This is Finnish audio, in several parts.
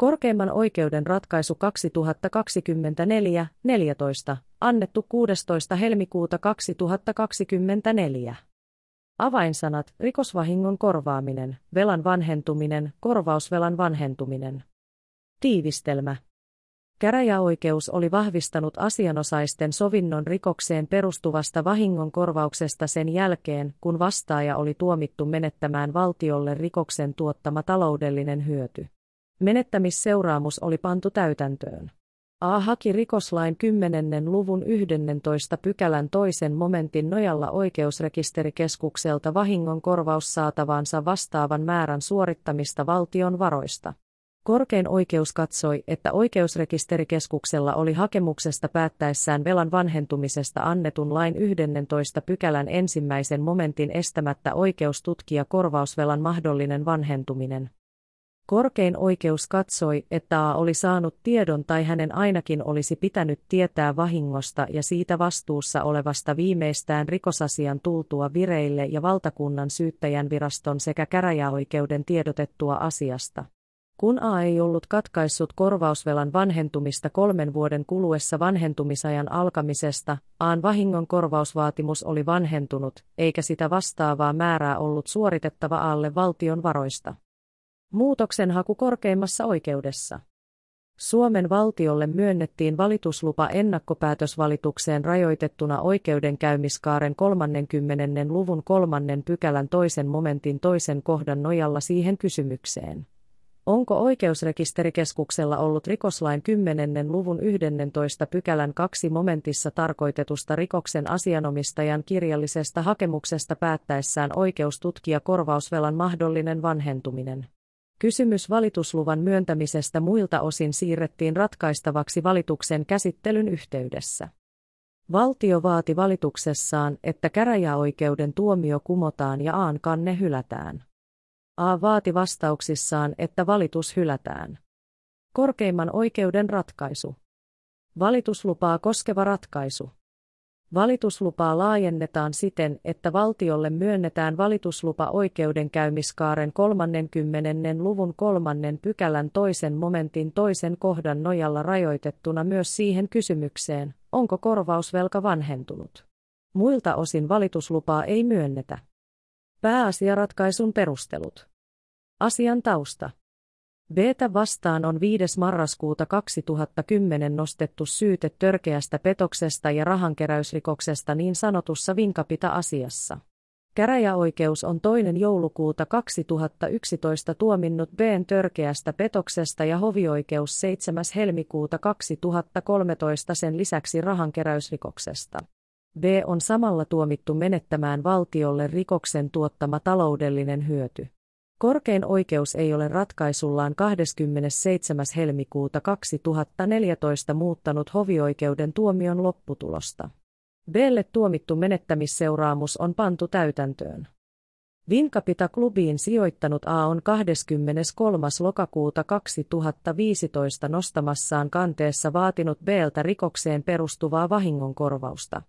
Korkeimman oikeuden ratkaisu 2024-14, annettu 16. helmikuuta 2024. Avainsanat, rikosvahingon korvaaminen, velan vanhentuminen, korvausvelan vanhentuminen. Tiivistelmä. Käräjäoikeus oli vahvistanut asianosaisten sovinnon rikokseen perustuvasta vahingonkorvauksesta sen jälkeen, kun vastaaja oli tuomittu menettämään valtiolle rikoksen tuottama taloudellinen hyöty. Menettämisseuraamus oli pantu täytäntöön. A haki rikoslain 10. luvun 11 pykälän toisen momentin nojalla oikeusrekisterikeskukselta vahingonkorvaussaatavansa vastaavan määrän suorittamista valtion varoista. Korkein oikeus katsoi, että oikeusrekisterikeskuksella oli hakemuksesta päättäessään velan vanhentumisesta annetun lain 11 pykälän ensimmäisen momentin estämättä oikeus tutkia korvausvelan mahdollinen vanhentuminen. Korkein oikeus katsoi, että A oli saanut tiedon tai hänen ainakin olisi pitänyt tietää vahingosta ja siitä vastuussa olevasta viimeistään rikosasian tultua vireille ja valtakunnan syyttäjän viraston sekä käräjäoikeuden tiedotettua asiasta. Kun A ei ollut katkaissut korvausvelan vanhentumista kolmen vuoden kuluessa vanhentumisajan alkamisesta, Aan vahingon korvausvaatimus oli vanhentunut, eikä sitä vastaavaa määrää ollut suoritettava alle valtion varoista. Muutoksen haku korkeimmassa oikeudessa. Suomen valtiolle myönnettiin valituslupa ennakkopäätösvalitukseen rajoitettuna oikeudenkäymiskaaren 30. luvun kolmannen pykälän toisen momentin toisen kohdan nojalla siihen kysymykseen. Onko oikeusrekisterikeskuksella ollut rikoslain 10. luvun 11 pykälän 2 momentissa tarkoitetusta rikoksen asianomistajan kirjallisesta hakemuksesta päättäessään oikeus tutkia korvausvelan mahdollinen vanhentuminen? Kysymys valitusluvan myöntämisestä muilta osin siirrettiin ratkaistavaksi valituksen käsittelyn yhteydessä. Valtio vaati valituksessaan, että käräjäoikeuden tuomio kumotaan ja Aan kanne hylätään. A vaati vastauksissaan, että valitus hylätään. Korkeimman oikeuden ratkaisu. Valituslupaa koskeva ratkaisu. Valituslupaa laajennetaan siten, että valtiolle myönnetään valituslupa oikeudenkäymiskaaren 30. luvun kolmannen pykälän toisen momentin toisen kohdan nojalla rajoitettuna myös siihen kysymykseen, onko korvausvelka vanhentunut. Muilta osin valituslupaa ei myönnetä. Pääasiaratkaisun perustelut. Asian tausta. Btä vastaan on 5. marraskuuta 2010 nostettu syyte törkeästä petoksesta ja rahankeräysrikoksesta niin sanotussa Vinkapita-asiassa. Käräjäoikeus on toinen joulukuuta 2011 tuominnut Bn törkeästä petoksesta ja hovioikeus 7. helmikuuta 2013 sen lisäksi rahankeräysrikoksesta. B on samalla tuomittu menettämään valtiolle rikoksen tuottama taloudellinen hyöty. Korkein oikeus ei ole ratkaisullaan 27. helmikuuta 2014 muuttanut hovioikeuden tuomion lopputulosta. Belle tuomittu menettämisseuraamus on pantu täytäntöön. Vinkapita klubiin sijoittanut A on 23. lokakuuta 2015 nostamassaan kanteessa vaatinut Bltä rikokseen perustuvaa vahingonkorvausta.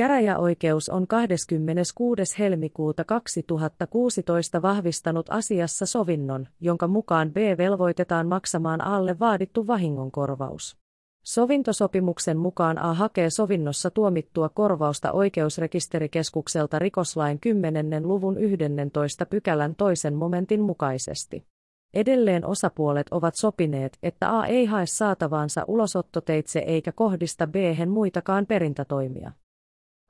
Käräjäoikeus on 26. helmikuuta 2016 vahvistanut asiassa sovinnon, jonka mukaan B velvoitetaan maksamaan alle vaadittu vahingonkorvaus. Sovintosopimuksen mukaan A hakee sovinnossa tuomittua korvausta oikeusrekisterikeskukselta rikoslain 10. luvun 11 pykälän toisen momentin mukaisesti. Edelleen osapuolet ovat sopineet, että A ei hae saatavaansa ulosottoteitse eikä kohdista b muitakaan perintätoimia.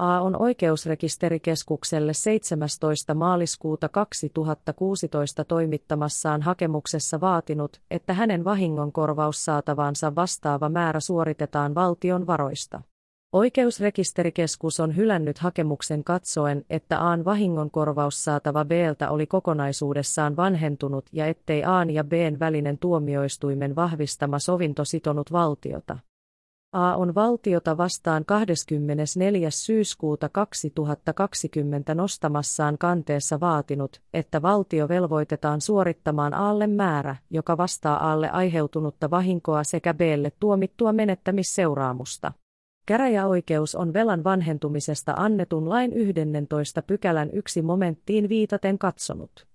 A on oikeusrekisterikeskukselle 17. maaliskuuta 2016 toimittamassaan hakemuksessa vaatinut, että hänen vahingonkorvaussaatavansa vastaava määrä suoritetaan valtion varoista. Oikeusrekisterikeskus on hylännyt hakemuksen katsoen, että Aan vahingonkorvaussaatava Bltä oli kokonaisuudessaan vanhentunut ja ettei Aan ja Bn välinen tuomioistuimen vahvistama sovinto sitonut valtiota. A on valtiota vastaan 24. syyskuuta 2020 nostamassaan kanteessa vaatinut, että valtio velvoitetaan suorittamaan Aalle määrä, joka vastaa Aalle aiheutunutta vahinkoa sekä Blle tuomittua menettämisseuraamusta. Käräjäoikeus on velan vanhentumisesta annetun lain 11 pykälän yksi momenttiin viitaten katsonut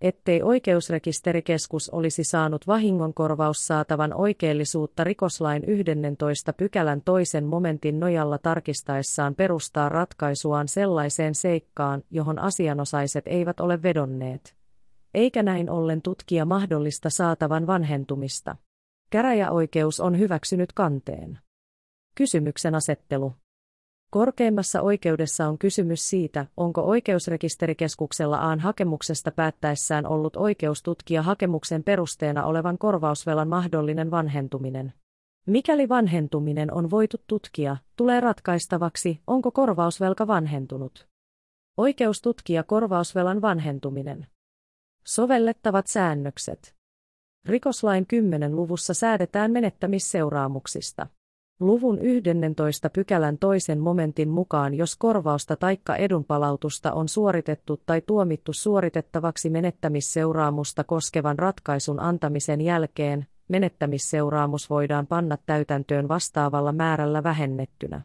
ettei oikeusrekisterikeskus olisi saanut vahingonkorvaussaatavan oikeellisuutta rikoslain 11 pykälän toisen momentin nojalla tarkistaessaan perustaa ratkaisuaan sellaiseen seikkaan, johon asianosaiset eivät ole vedonneet. Eikä näin ollen tutkia mahdollista saatavan vanhentumista. Käräjäoikeus on hyväksynyt kanteen. Kysymyksen asettelu. Korkeimmassa oikeudessa on kysymys siitä, onko oikeusrekisterikeskuksella AAN hakemuksesta päättäessään ollut oikeus tutkia hakemuksen perusteena olevan korvausvelan mahdollinen vanhentuminen. Mikäli vanhentuminen on voitu tutkia, tulee ratkaistavaksi, onko korvausvelka vanhentunut. Oikeus tutkia korvausvelan vanhentuminen. Sovellettavat säännökset. Rikoslain 10 luvussa säädetään menettämisseuraamuksista. Luvun 11 pykälän toisen momentin mukaan jos korvausta taikka edunpalautusta on suoritettu tai tuomittu suoritettavaksi menettämisseuraamusta koskevan ratkaisun antamisen jälkeen, menettämisseuraamus voidaan panna täytäntöön vastaavalla määrällä vähennettynä.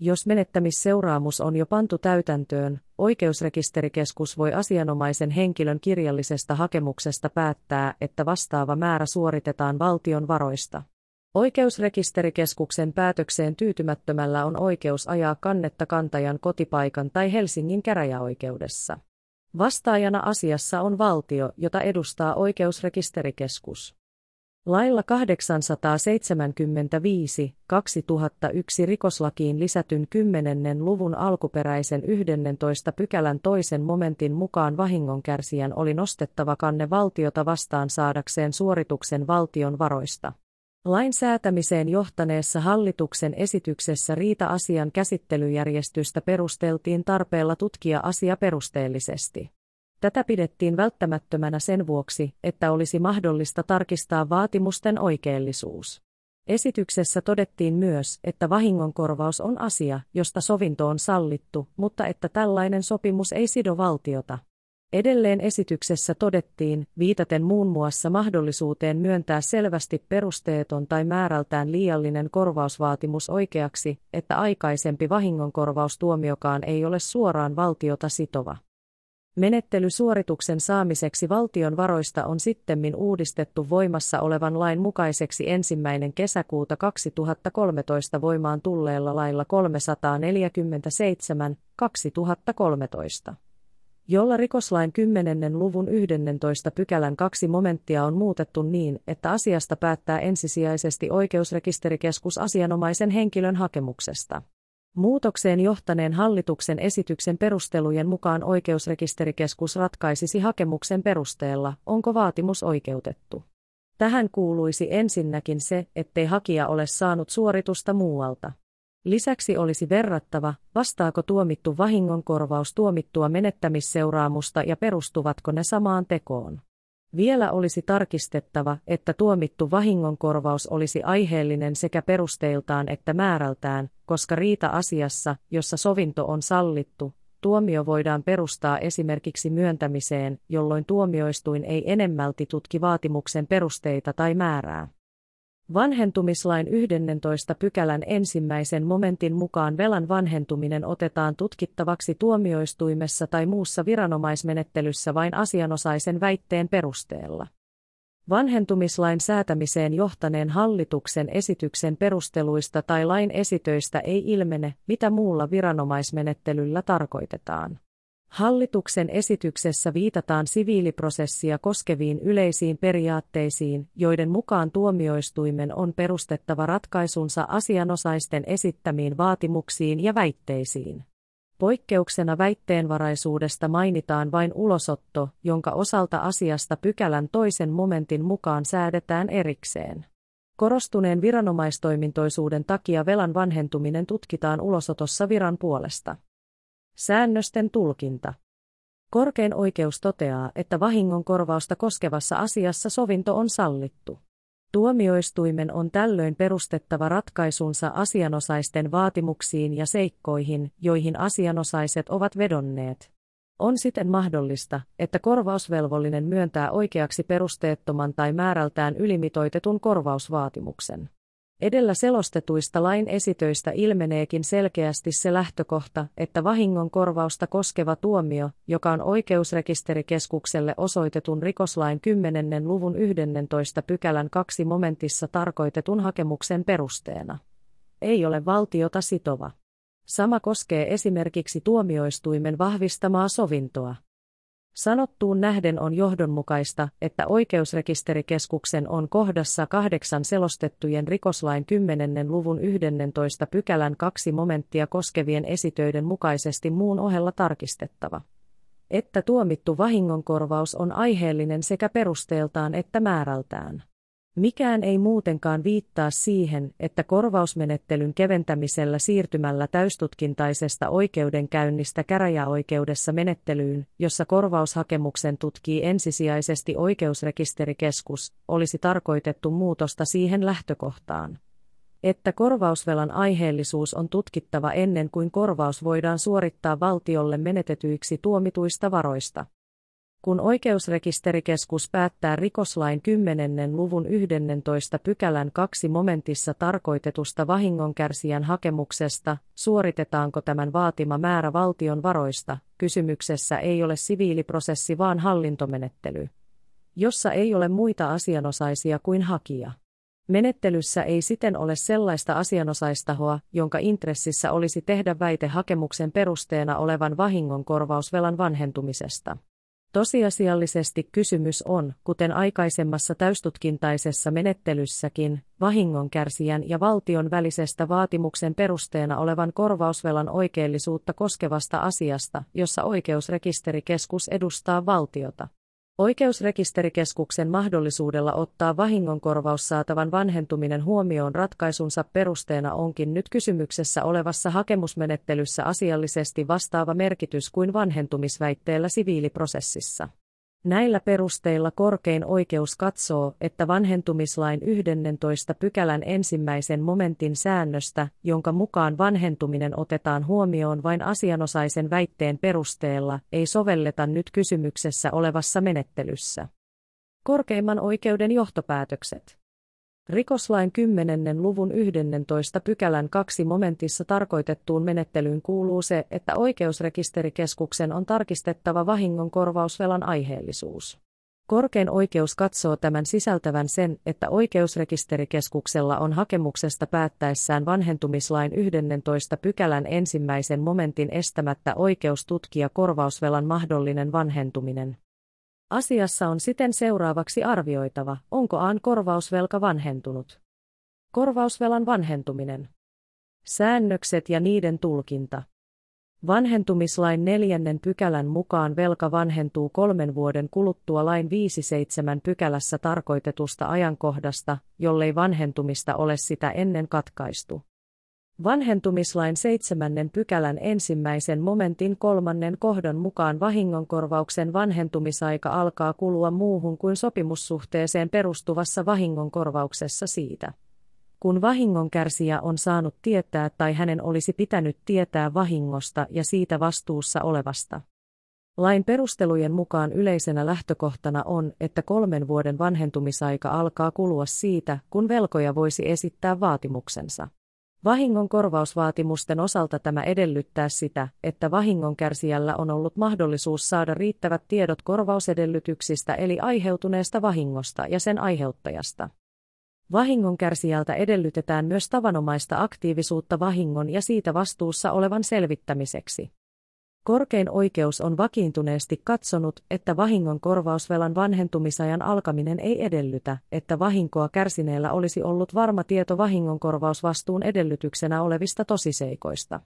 Jos menettämisseuraamus on jo pantu täytäntöön, oikeusrekisterikeskus voi asianomaisen henkilön kirjallisesta hakemuksesta päättää, että vastaava määrä suoritetaan valtion varoista. Oikeusrekisterikeskuksen päätökseen tyytymättömällä on oikeus ajaa kannetta kantajan kotipaikan tai Helsingin käräjäoikeudessa. Vastaajana asiassa on valtio, jota edustaa oikeusrekisterikeskus. Lailla 875 2001 rikoslakiin lisätyn 10. luvun alkuperäisen 11 pykälän toisen momentin mukaan vahingonkärsijän oli nostettava kanne valtiota vastaan saadakseen suorituksen valtion varoista. Lain säätämiseen johtaneessa hallituksen esityksessä riita-asian käsittelyjärjestystä perusteltiin tarpeella tutkia asia perusteellisesti. Tätä pidettiin välttämättömänä sen vuoksi, että olisi mahdollista tarkistaa vaatimusten oikeellisuus. Esityksessä todettiin myös, että vahingonkorvaus on asia, josta sovinto on sallittu, mutta että tällainen sopimus ei sido valtiota. Edelleen esityksessä todettiin, viitaten muun muassa mahdollisuuteen myöntää selvästi perusteeton tai määrältään liiallinen korvausvaatimus oikeaksi, että aikaisempi vahingonkorvaustuomiokaan ei ole suoraan valtiota sitova. Menettely suorituksen saamiseksi valtion varoista on sittemmin uudistettu voimassa olevan lain mukaiseksi ensimmäinen kesäkuuta 2013 voimaan tulleella lailla 347 2013 jolla rikoslain 10. luvun 11 pykälän kaksi momenttia on muutettu niin, että asiasta päättää ensisijaisesti oikeusrekisterikeskus asianomaisen henkilön hakemuksesta. Muutokseen johtaneen hallituksen esityksen perustelujen mukaan oikeusrekisterikeskus ratkaisisi hakemuksen perusteella, onko vaatimus oikeutettu. Tähän kuuluisi ensinnäkin se, ettei hakija ole saanut suoritusta muualta. Lisäksi olisi verrattava, vastaako tuomittu vahingonkorvaus tuomittua menettämisseuraamusta ja perustuvatko ne samaan tekoon. Vielä olisi tarkistettava, että tuomittu vahingonkorvaus olisi aiheellinen sekä perusteiltaan että määrältään, koska riita-asiassa, jossa sovinto on sallittu, tuomio voidaan perustaa esimerkiksi myöntämiseen, jolloin tuomioistuin ei enemmälti tutki vaatimuksen perusteita tai määrää. Vanhentumislain 11 pykälän ensimmäisen momentin mukaan velan vanhentuminen otetaan tutkittavaksi tuomioistuimessa tai muussa viranomaismenettelyssä vain asianosaisen väitteen perusteella. Vanhentumislain säätämiseen johtaneen hallituksen esityksen perusteluista tai lain esitöistä ei ilmene, mitä muulla viranomaismenettelyllä tarkoitetaan. Hallituksen esityksessä viitataan siviiliprosessia koskeviin yleisiin periaatteisiin, joiden mukaan tuomioistuimen on perustettava ratkaisunsa asianosaisten esittämiin vaatimuksiin ja väitteisiin. Poikkeuksena väitteenvaraisuudesta mainitaan vain ulosotto, jonka osalta asiasta pykälän toisen momentin mukaan säädetään erikseen. Korostuneen viranomaistoimintoisuuden takia velan vanhentuminen tutkitaan ulosotossa viran puolesta. Säännösten tulkinta. Korkein oikeus toteaa, että vahingonkorvausta koskevassa asiassa sovinto on sallittu. Tuomioistuimen on tällöin perustettava ratkaisunsa asianosaisten vaatimuksiin ja seikkoihin, joihin asianosaiset ovat vedonneet. On siten mahdollista, että korvausvelvollinen myöntää oikeaksi perusteettoman tai määrältään ylimitoitetun korvausvaatimuksen. Edellä selostetuista lain esitöistä ilmeneekin selkeästi se lähtökohta, että vahingon korvausta koskeva tuomio, joka on oikeusrekisterikeskukselle osoitetun rikoslain 10. luvun 11 pykälän 2 momentissa tarkoitetun hakemuksen perusteena, ei ole valtiota sitova. Sama koskee esimerkiksi tuomioistuimen vahvistamaa sovintoa. Sanottuun nähden on johdonmukaista, että oikeusrekisterikeskuksen on kohdassa kahdeksan selostettujen rikoslain 10. luvun 11 pykälän kaksi momenttia koskevien esitöiden mukaisesti muun ohella tarkistettava. Että tuomittu vahingonkorvaus on aiheellinen sekä perusteeltaan että määrältään. Mikään ei muutenkaan viittaa siihen, että korvausmenettelyn keventämisellä siirtymällä täystutkintaisesta oikeudenkäynnistä käräjäoikeudessa menettelyyn, jossa korvaushakemuksen tutkii ensisijaisesti oikeusrekisterikeskus, olisi tarkoitettu muutosta siihen lähtökohtaan. Että korvausvelan aiheellisuus on tutkittava ennen kuin korvaus voidaan suorittaa valtiolle menetetyiksi tuomituista varoista. Kun oikeusrekisterikeskus päättää rikoslain 10. luvun 11 pykälän 2 momentissa tarkoitetusta vahingonkärsijän hakemuksesta, suoritetaanko tämän vaatima määrä valtion varoista, kysymyksessä ei ole siviiliprosessi vaan hallintomenettely, jossa ei ole muita asianosaisia kuin hakija. Menettelyssä ei siten ole sellaista asianosaistahoa, jonka intressissä olisi tehdä väite hakemuksen perusteena olevan vahingonkorvausvelan vanhentumisesta. Tosiasiallisesti kysymys on, kuten aikaisemmassa täystutkintaisessa menettelyssäkin, vahingonkärsijän ja valtion välisestä vaatimuksen perusteena olevan korvausvelan oikeellisuutta koskevasta asiasta, jossa oikeusrekisterikeskus edustaa valtiota. Oikeusrekisterikeskuksen mahdollisuudella ottaa vahingonkorvaussaatavan vanhentuminen huomioon ratkaisunsa perusteena onkin nyt kysymyksessä olevassa hakemusmenettelyssä asiallisesti vastaava merkitys kuin vanhentumisväitteellä siviiliprosessissa. Näillä perusteilla korkein oikeus katsoo, että vanhentumislain 11 pykälän ensimmäisen momentin säännöstä, jonka mukaan vanhentuminen otetaan huomioon vain asianosaisen väitteen perusteella, ei sovelleta nyt kysymyksessä olevassa menettelyssä. Korkeimman oikeuden johtopäätökset Rikoslain 10. luvun 11 pykälän 2 momentissa tarkoitettuun menettelyyn kuuluu se, että oikeusrekisterikeskuksen on tarkistettava vahingonkorvausvelan aiheellisuus. Korkein oikeus katsoo tämän sisältävän sen, että oikeusrekisterikeskuksella on hakemuksesta päättäessään vanhentumislain 11 pykälän ensimmäisen momentin estämättä oikeus tutkia korvausvelan mahdollinen vanhentuminen. Asiassa on siten seuraavaksi arvioitava, onko AN korvausvelka vanhentunut. Korvausvelan vanhentuminen. Säännökset ja niiden tulkinta. Vanhentumislain neljännen pykälän mukaan velka vanhentuu kolmen vuoden kuluttua lain 57 pykälässä tarkoitetusta ajankohdasta, jollei vanhentumista ole sitä ennen katkaistu. Vanhentumislain seitsemännen pykälän ensimmäisen momentin kolmannen kohdan mukaan vahingonkorvauksen vanhentumisaika alkaa kulua muuhun kuin sopimussuhteeseen perustuvassa vahingonkorvauksessa siitä. Kun vahingonkärsijä on saanut tietää tai hänen olisi pitänyt tietää vahingosta ja siitä vastuussa olevasta. Lain perustelujen mukaan yleisenä lähtökohtana on, että kolmen vuoden vanhentumisaika alkaa kulua siitä, kun velkoja voisi esittää vaatimuksensa. Vahingon korvausvaatimusten osalta tämä edellyttää sitä, että vahingonkärsijällä on ollut mahdollisuus saada riittävät tiedot korvausedellytyksistä eli aiheutuneesta vahingosta ja sen aiheuttajasta. Vahingonkärsijältä edellytetään myös tavanomaista aktiivisuutta vahingon ja siitä vastuussa olevan selvittämiseksi. Korkein oikeus on vakiintuneesti katsonut, että vahingon korvausvelan vanhentumisajan alkaminen ei edellytä, että vahinkoa kärsineellä olisi ollut varma tieto vahingonkorvausvastuun edellytyksenä olevista tosiseikoista.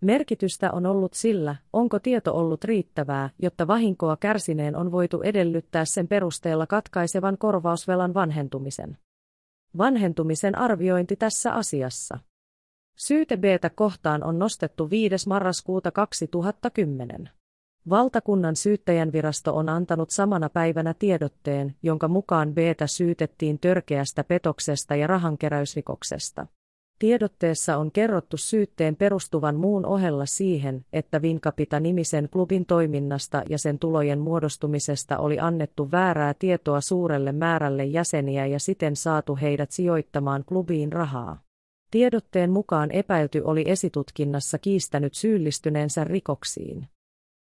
Merkitystä on ollut sillä, onko tieto ollut riittävää, jotta vahinkoa kärsineen on voitu edellyttää sen perusteella katkaisevan korvausvelan vanhentumisen. Vanhentumisen arviointi tässä asiassa. Syyte b kohtaan on nostettu 5. marraskuuta 2010. Valtakunnan syyttäjänvirasto on antanut samana päivänä tiedotteen, jonka mukaan b syytettiin törkeästä petoksesta ja rahankeräysrikoksesta. Tiedotteessa on kerrottu syytteen perustuvan muun ohella siihen, että Vinkapita-nimisen klubin toiminnasta ja sen tulojen muodostumisesta oli annettu väärää tietoa suurelle määrälle jäseniä ja siten saatu heidät sijoittamaan klubiin rahaa. Tiedotteen mukaan epäilty oli esitutkinnassa kiistänyt syyllistyneensä rikoksiin.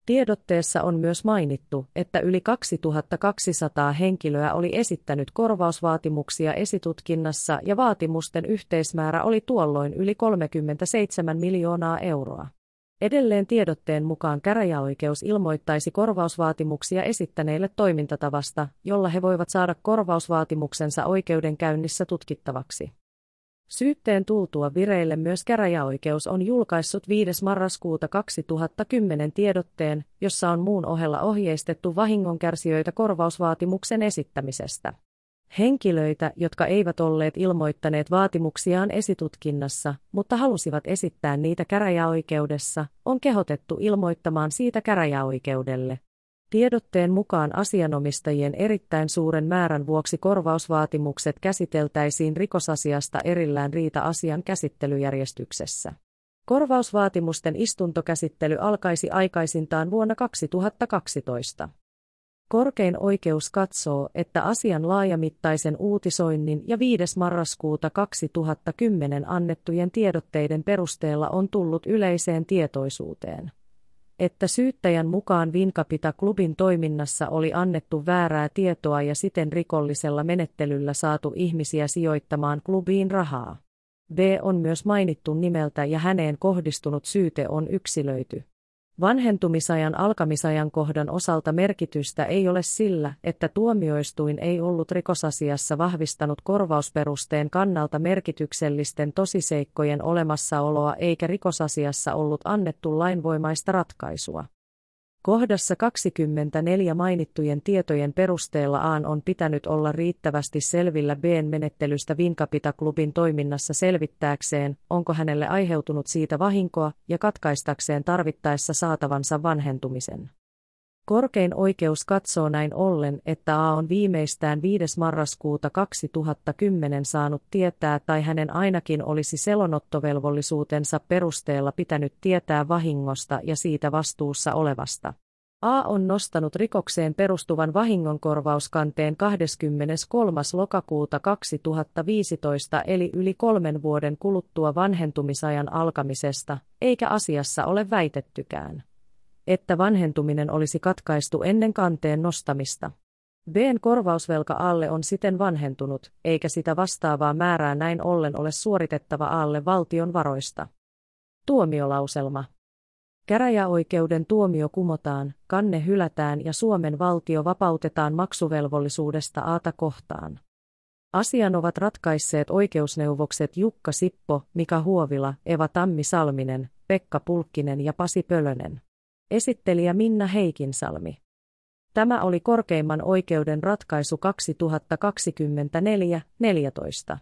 Tiedotteessa on myös mainittu, että yli 2200 henkilöä oli esittänyt korvausvaatimuksia esitutkinnassa ja vaatimusten yhteismäärä oli tuolloin yli 37 miljoonaa euroa. Edelleen tiedotteen mukaan käräjäoikeus ilmoittaisi korvausvaatimuksia esittäneille toimintatavasta, jolla he voivat saada korvausvaatimuksensa oikeudenkäynnissä tutkittavaksi. Syytteen tultua vireille myös käräjäoikeus on julkaissut 5. marraskuuta 2010 tiedotteen, jossa on muun ohella ohjeistettu vahingonkärsijöitä korvausvaatimuksen esittämisestä. Henkilöitä, jotka eivät olleet ilmoittaneet vaatimuksiaan esitutkinnassa, mutta halusivat esittää niitä käräjäoikeudessa, on kehotettu ilmoittamaan siitä käräjäoikeudelle. Tiedotteen mukaan asianomistajien erittäin suuren määrän vuoksi korvausvaatimukset käsiteltäisiin rikosasiasta erillään riita-asian käsittelyjärjestyksessä. Korvausvaatimusten istuntokäsittely alkaisi aikaisintaan vuonna 2012. Korkein oikeus katsoo, että asian laajamittaisen uutisoinnin ja 5. marraskuuta 2010 annettujen tiedotteiden perusteella on tullut yleiseen tietoisuuteen että syyttäjän mukaan Vinkapita-klubin toiminnassa oli annettu väärää tietoa ja siten rikollisella menettelyllä saatu ihmisiä sijoittamaan klubiin rahaa. B on myös mainittu nimeltä ja häneen kohdistunut syyte on yksilöity. Vanhentumisajan alkamisajankohdan osalta merkitystä ei ole sillä, että tuomioistuin ei ollut rikosasiassa vahvistanut korvausperusteen kannalta merkityksellisten tosiseikkojen olemassaoloa eikä rikosasiassa ollut annettu lainvoimaista ratkaisua. Kohdassa 24 mainittujen tietojen perusteella Aan on pitänyt olla riittävästi selvillä Bn menettelystä Vinkapita-klubin toiminnassa selvittääkseen, onko hänelle aiheutunut siitä vahinkoa ja katkaistakseen tarvittaessa saatavansa vanhentumisen. Korkein oikeus katsoo näin ollen, että A on viimeistään 5. marraskuuta 2010 saanut tietää tai hänen ainakin olisi selonottovelvollisuutensa perusteella pitänyt tietää vahingosta ja siitä vastuussa olevasta. A on nostanut rikokseen perustuvan vahingonkorvauskanteen 23. lokakuuta 2015 eli yli kolmen vuoden kuluttua vanhentumisajan alkamisesta, eikä asiassa ole väitettykään että vanhentuminen olisi katkaistu ennen kanteen nostamista. Bn korvausvelka alle on siten vanhentunut, eikä sitä vastaavaa määrää näin ollen ole suoritettava alle valtion varoista. Tuomiolauselma. Käräjäoikeuden tuomio kumotaan, kanne hylätään ja Suomen valtio vapautetaan maksuvelvollisuudesta aata kohtaan. Asian ovat ratkaisseet oikeusneuvokset Jukka Sippo, Mika Huovila, Eva Tammi Salminen, Pekka Pulkkinen ja Pasi Pölönen. Esittelijä Minna Heikinsalmi. Tämä oli korkeimman oikeuden ratkaisu 2024-14.